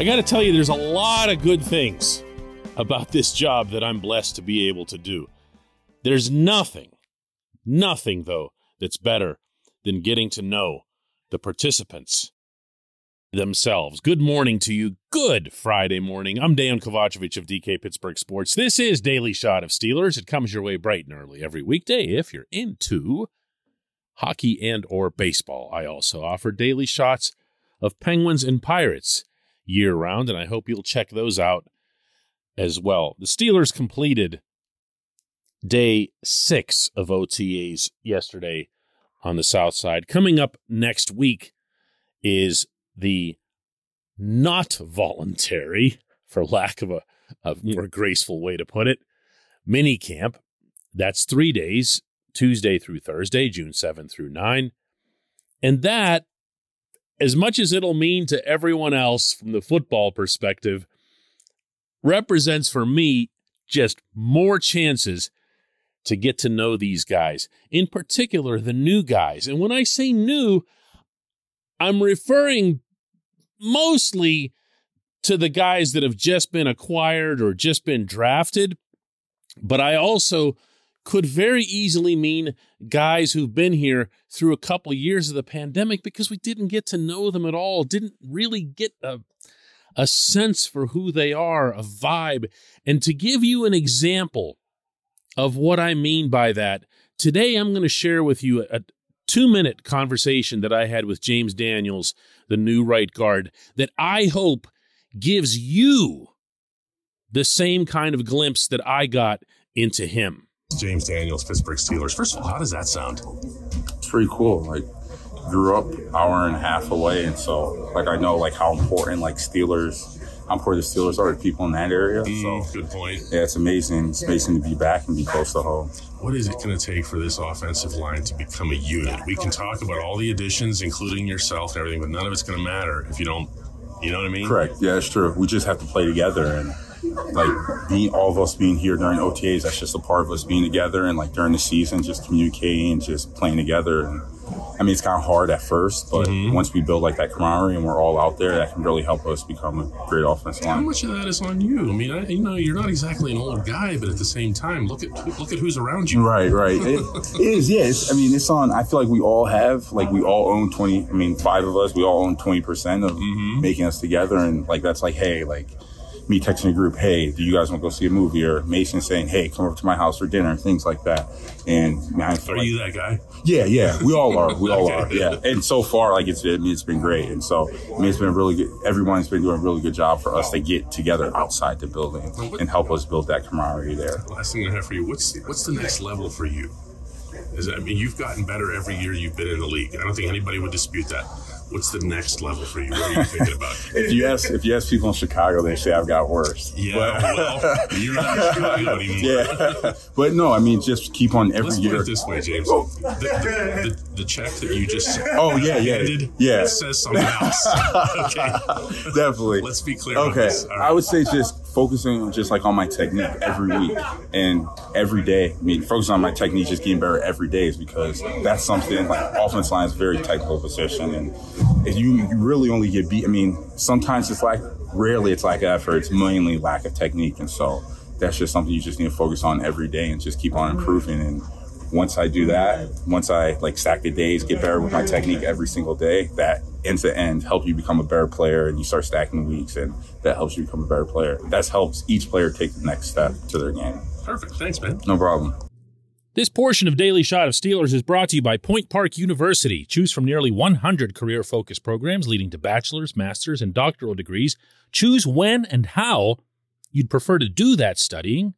I got to tell you, there's a lot of good things about this job that I'm blessed to be able to do. There's nothing, nothing, though, that's better than getting to know the participants themselves. Good morning to you. Good Friday morning. I'm Dejan Kovacevic of DK Pittsburgh Sports. This is Daily Shot of Steelers. It comes your way bright and early every weekday if you're into hockey and or baseball. I also offer daily shots of Penguins and Pirates year round, and I hope you'll check those out as well. The Steelers completed day six of OTAs yesterday on the South Side. Coming up next week is the not voluntary, for lack of a, a more graceful way to put it, mini camp. That's three days, Tuesday through Thursday, June 7 through 9. And that as much as it'll mean to everyone else from the football perspective, represents for me just more chances to get to know these guys, in particular the new guys. And when I say new, I'm referring mostly to the guys that have just been acquired or just been drafted, but I also could very easily mean guys who've been here through a couple of years of the pandemic because we didn't get to know them at all, didn't really get a, a sense for who they are, a vibe. And to give you an example of what I mean by that, today I'm going to share with you a, a two minute conversation that I had with James Daniels, the new right guard, that I hope gives you the same kind of glimpse that I got into him. James Daniels, Pittsburgh Steelers. First of all, how does that sound? It's pretty cool. Like grew up hour and a half away, and so like I know like how important like Steelers, how important the Steelers are to people in that area. Mm, so good point. Yeah, it's amazing. It's amazing to be back and be close to home. What is it going to take for this offensive line to become a unit? We can talk about all the additions, including yourself and everything, but none of it's going to matter if you don't. You know what I mean? Correct. Yeah, it's true. We just have to play together and like being all of us being here during OTAs, that's just a part of us being together and like during the season, just communicating and just playing together. And I mean, it's kind of hard at first, but Mhm. once we build like that camaraderie and we're all out there, that can really help us become a great offensive line. How much of that is on you? I mean, I, you know, you're not exactly an old guy, but at the same time, look at look at who's around you. Right, right. It, it is, yeah. It's, I mean, it's on. I feel like we all have, like, we all own twenty. I mean, five of us, we all own twenty percent of Mm-hmm. making us together, and like that's like, hey, like me texting a group, hey, do you guys want to go see a movie? Or Mason saying, hey, come over to my house for dinner, things like that. And man, Are like, you that guy? yeah, yeah, we all are. We all Okay. are. Yeah. And so far, like it's, I mean, it's been great. And so, I mean, it's been really good. Everyone's been doing a really good job for us to get together outside the building and help us build that camaraderie there. Last thing I have for you, what's what's the next level for you? Is I mean, you've gotten better every year you've been in the league. I don't think anybody would dispute that. What's the next level for you? What are you thinking about? If you ask, if you ask people in Chicago, they say I've got worse. Yeah, But- well, you're not in Chicago anymore. yeah. But no, I mean, just keep on every Let's put year. it this way, James. Oh. The, the, the, the check that you just Oh, yeah, yeah, handed yeah. says something else. okay, Definitely. let's be clear. on Okay, this. All I would say just focusing on just like on my technique every week and every day. I mean, focusing on my technique, just getting better every day is because that's something like offense line is very technical position, and if you, you really only get beat, I mean, sometimes it's like rarely it's like effort, it's mainly lack of technique, and so that's just something you just need to focus on every day and just keep on improving. And once I do that, once I like stack the days, get better with my technique every single day, that end to end help you become a better player and you start stacking weeks and that helps you become a better player. That helps each player take the next step to their game. Perfect. Thanks, man. No problem. This portion of Daily Shot of Steelers is brought to you by Point Park University. Choose from nearly 100 career focused programs leading to bachelor's, master's, and doctoral degrees. Choose when and how you'd prefer to do that studying,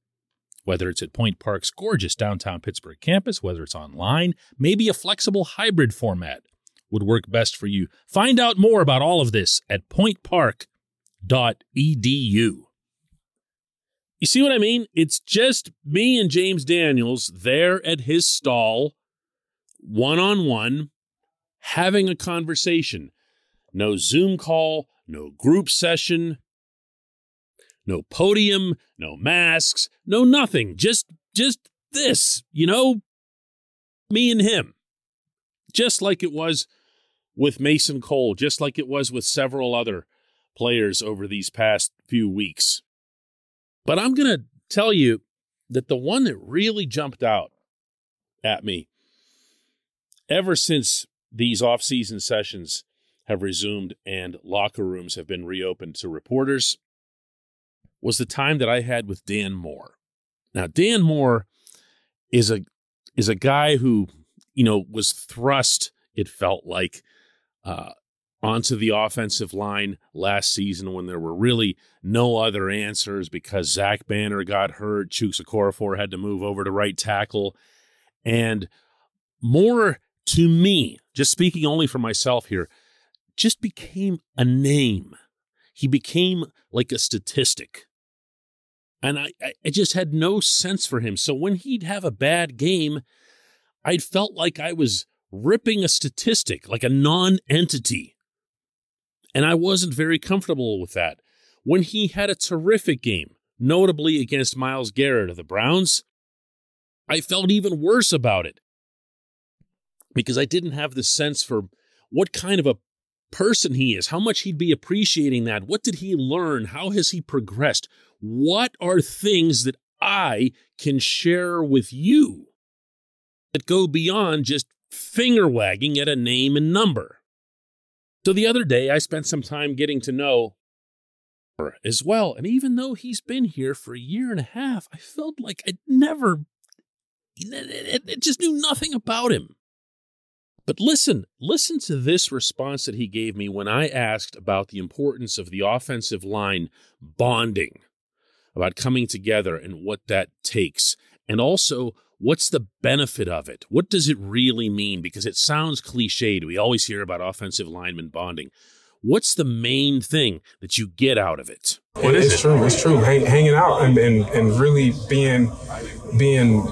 whether it's at Point Park's gorgeous downtown Pittsburgh campus, whether it's online, maybe a flexible hybrid format would work best for you. Find out more about all of this at pointpark.edu. You see what I mean? It's just me and James Daniels there at his stall, one on one, having a conversation. No Zoom call, no group session, no podium, no masks, no nothing. Just just this, you know, me and him. Just like it was with Mason Cole, just like it was with several other players over these past few weeks. But I'm going to tell you that the one that really jumped out at me ever since these off-season sessions have resumed and locker rooms have been reopened to reporters was the time that I had with Dan Moore. Now Dan Moore is a is a guy who, you know, was thrust it felt like uh, onto the offensive line last season when there were really no other answers because Zach Banner got hurt. Chuks Okorafor had to move over to right tackle. And Moore to me, just speaking only for myself here, just became a name. He became like a statistic. And I, I just had no sense for him. So when he'd have a bad game, I felt like I was ripping a statistic, like a non entity. And I wasn't very comfortable with that. When he had a terrific game, notably against Myles Garrett of the Browns, I felt even worse about it because I didn't have the sense for what kind of a person he is, how much he'd be appreciating that. What did he learn? How has he progressed? What are things that I can share with you that go beyond just finger wagging at a name and number? So the other day, I spent some time getting to know her as well. And even though he's been here for a year and a half, I felt like I'd never, it just knew nothing about him. But listen, listen to this response that he gave me when I asked about the importance of the offensive line bonding, about coming together and what that takes, and also what's the benefit of it? What does it really mean? Because it sounds cliched. We always hear about offensive lineman bonding. What's the main thing that you get out of it? What is it's it? true. It's true. Hang, hanging out and, and, and really being being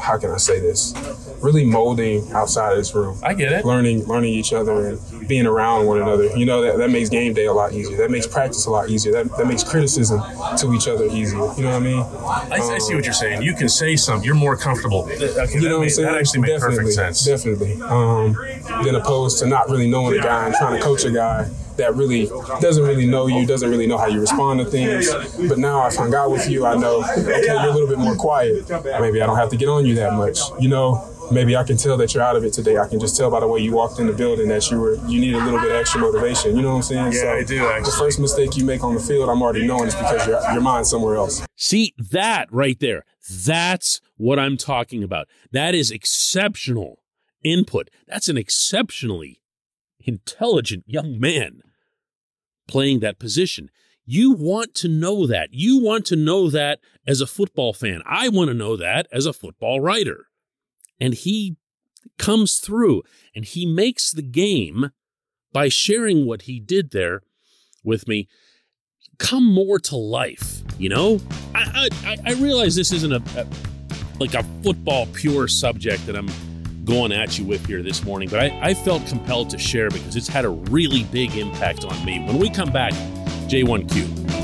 how can I say this? Really molding outside of this room. I get it. Learning, learning each other and being around one another. You know, that, that makes game day a lot easier. That makes practice a lot easier. That, that makes criticism to each other easier. You know what I mean? I, um, I see what you're saying. You can say something. You're more comfortable. Okay, you know what I'm saying? That actually makes perfect sense. Definitely. Um, than opposed to not really knowing a guy and trying to coach a guy that really doesn't really know you, doesn't really know how you respond to things. But now if I hung out with you, I know, okay, you're a little bit more quiet. Maybe I don't have to get on you that much. You know, maybe I can tell that you're out of it today. I can just tell by the way you walked in the building that you were you need a little bit of extra motivation. You know what I'm saying? Yeah, so I do. Actually. The first mistake you make on the field, I'm already knowing is because your your mind's somewhere else. See that right there. That's what I'm talking about. That is exceptional input. That's an exceptionally intelligent young man playing that position. You want to know that. You want to know that as a football fan. I want to know that as a football writer. And he comes through and he makes the game by sharing what he did there with me come more to life. You know, I I, I realize this isn't a, a like a football pure subject that I'm going at you with here this morning, but I, I felt compelled to share because it's had a really big impact on me. When we come back, J1Q.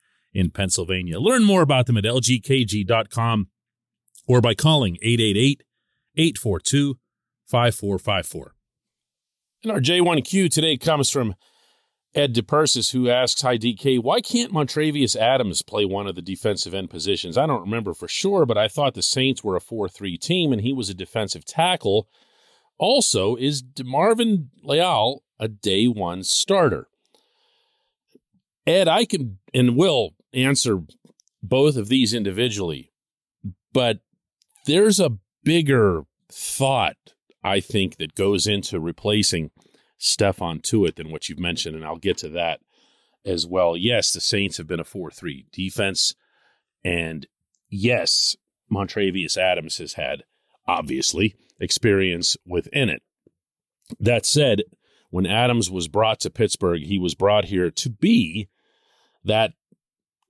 in Pennsylvania. Learn more about them at lgkg.com or by calling 888 842 5454. And our J1Q today comes from Ed DePersis, who asks, Hi, DK, why can't Montravius Adams play one of the defensive end positions? I don't remember for sure, but I thought the Saints were a 4 3 team and he was a defensive tackle. Also, is DeMarvin Leal a day one starter? Ed, I can and will answer both of these individually, but there's a bigger thought, I think, that goes into replacing Stephon Tuitt than what you've mentioned, and I'll get to that as well. Yes, the Saints have been a 4 3 defense, and yes, Montravius Adams has had, obviously, experience within it. That said, when Adams was brought to Pittsburgh, he was brought here to be that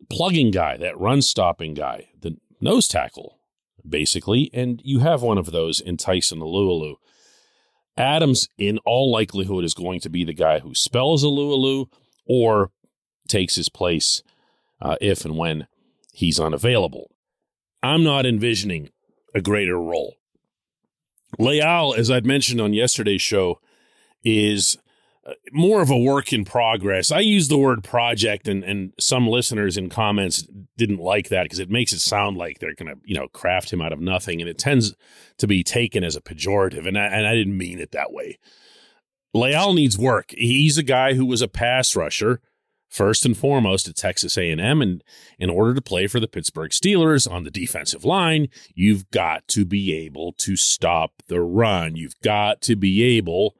plugging guy, that run stopping guy, the nose tackle, basically. And you have one of those in Tyson Alualu. Adams, in all likelihood, is going to be the guy who spells Alualu or takes his place uh, if and when he's unavailable. I'm not envisioning a greater role. Leal, as I'd mentioned on yesterday's show, is more of a work in progress. I use the word project, and and some listeners in comments didn't like that because it makes it sound like they're to you know craft him out of nothing, and it tends to be taken as a pejorative, and I, and I didn't mean it that way. Leal needs work. He's a guy who was a pass rusher first and foremost at Texas A&M and in order to play for the Pittsburgh Steelers on the defensive line, you've got to be able to stop the run. You've got to be able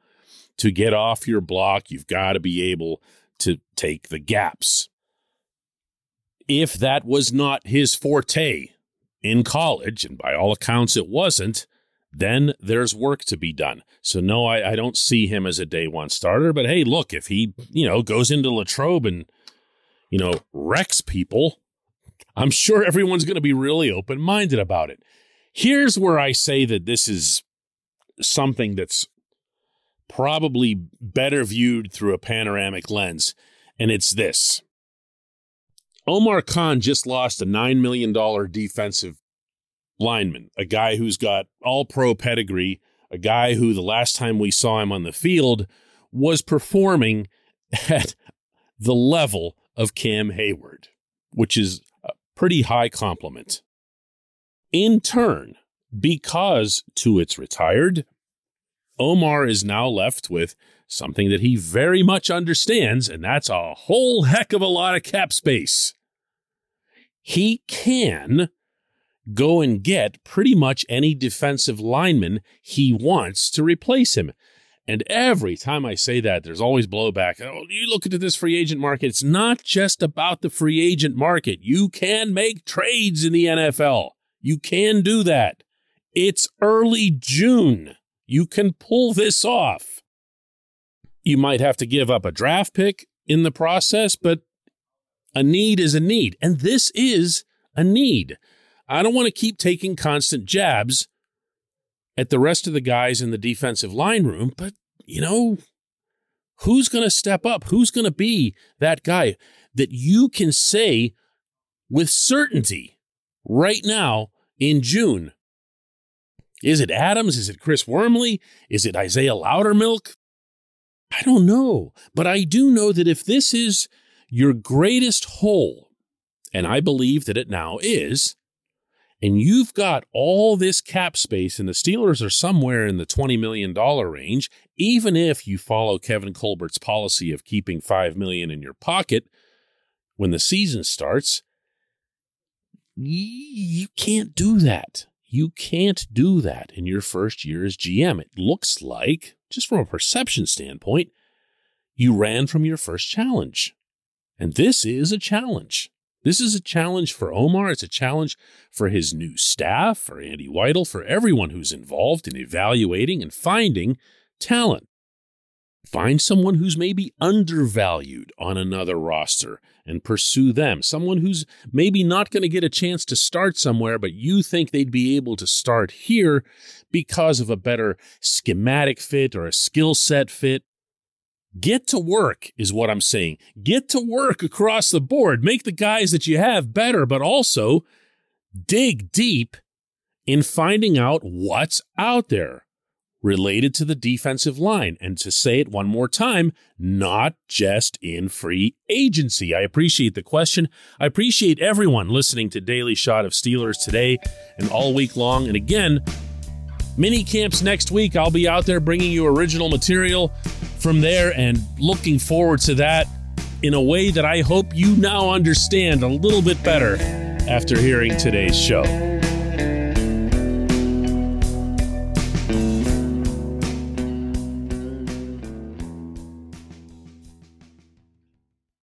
to get off your block. You've got to be able to take the gaps. If that was not his forte in college, and by all accounts it wasn't, then there's work to be done. So no, I, I, don't see him as a day one starter. But hey, look, if he you know goes into Latrobe and you know wrecks people, I'm sure everyone's going to be really open minded about it. Here's where I say that this is something that's probably better viewed through a panoramic lens, and it's this. Omar Khan just lost a $9 million defensive lineman, a guy who's got all pro pedigree, a guy who the last time we saw him on the field was performing at the level of Cam Heyward, which is a pretty high compliment. In turn, because Tuitt's retired, Omar is now left with something that he very much understands, and that's a whole heck of a lot of cap space. He can go and get pretty much any defensive lineman he wants to replace him. And every time I say that, there's always blowback. Oh, you look into this free agent market. It's not just about the free agent market. You can make trades in the NFL. You can do that. It's early June. You can pull this off. You might have to give up a draft pick in the process, but a need is a need. And this is a need. I don't want to keep taking constant jabs at the rest of the guys in the defensive line room, but you know, who's going to step up? Who's going to be that guy that you can say with certainty right now in June? Is it Adams? Is it Chris Wormley? Is it Isaiah Loudermilk? I don't know. But I do know that if this is your greatest hole, and I believe that it now is, and you've got all this cap space, and the Steelers are somewhere in the $20 million range, even if you follow Kevin Colbert's policy of keeping 5 million in your pocket when the season starts, you can't do that. You can't do that in your first year as GM. It looks like, just from a perception standpoint, you ran from your first challenge. And this is a challenge. This is a challenge for Omar. It's a challenge for his new staff, for Andy Weidl, for everyone who's involved in evaluating and finding talent. Find someone who's maybe undervalued on another roster and pursue them. Someone who's maybe not going to get a chance to start somewhere, but you think they'd be able to start here because of a better schematic fit or a skill set fit. Get to work is what I'm saying. Get to work across the board. Make the guys that you have better, but also dig deep in finding out what's out there related to the defensive line. And to say it one more time, not just in free agency. I appreciate the question. I appreciate everyone listening to Daily Shot of Steelers today and all week long. And again, mini camps next week. I'll be out there bringing you original material from there and looking forward to that in a way that I hope you now understand a little bit better after hearing today's show.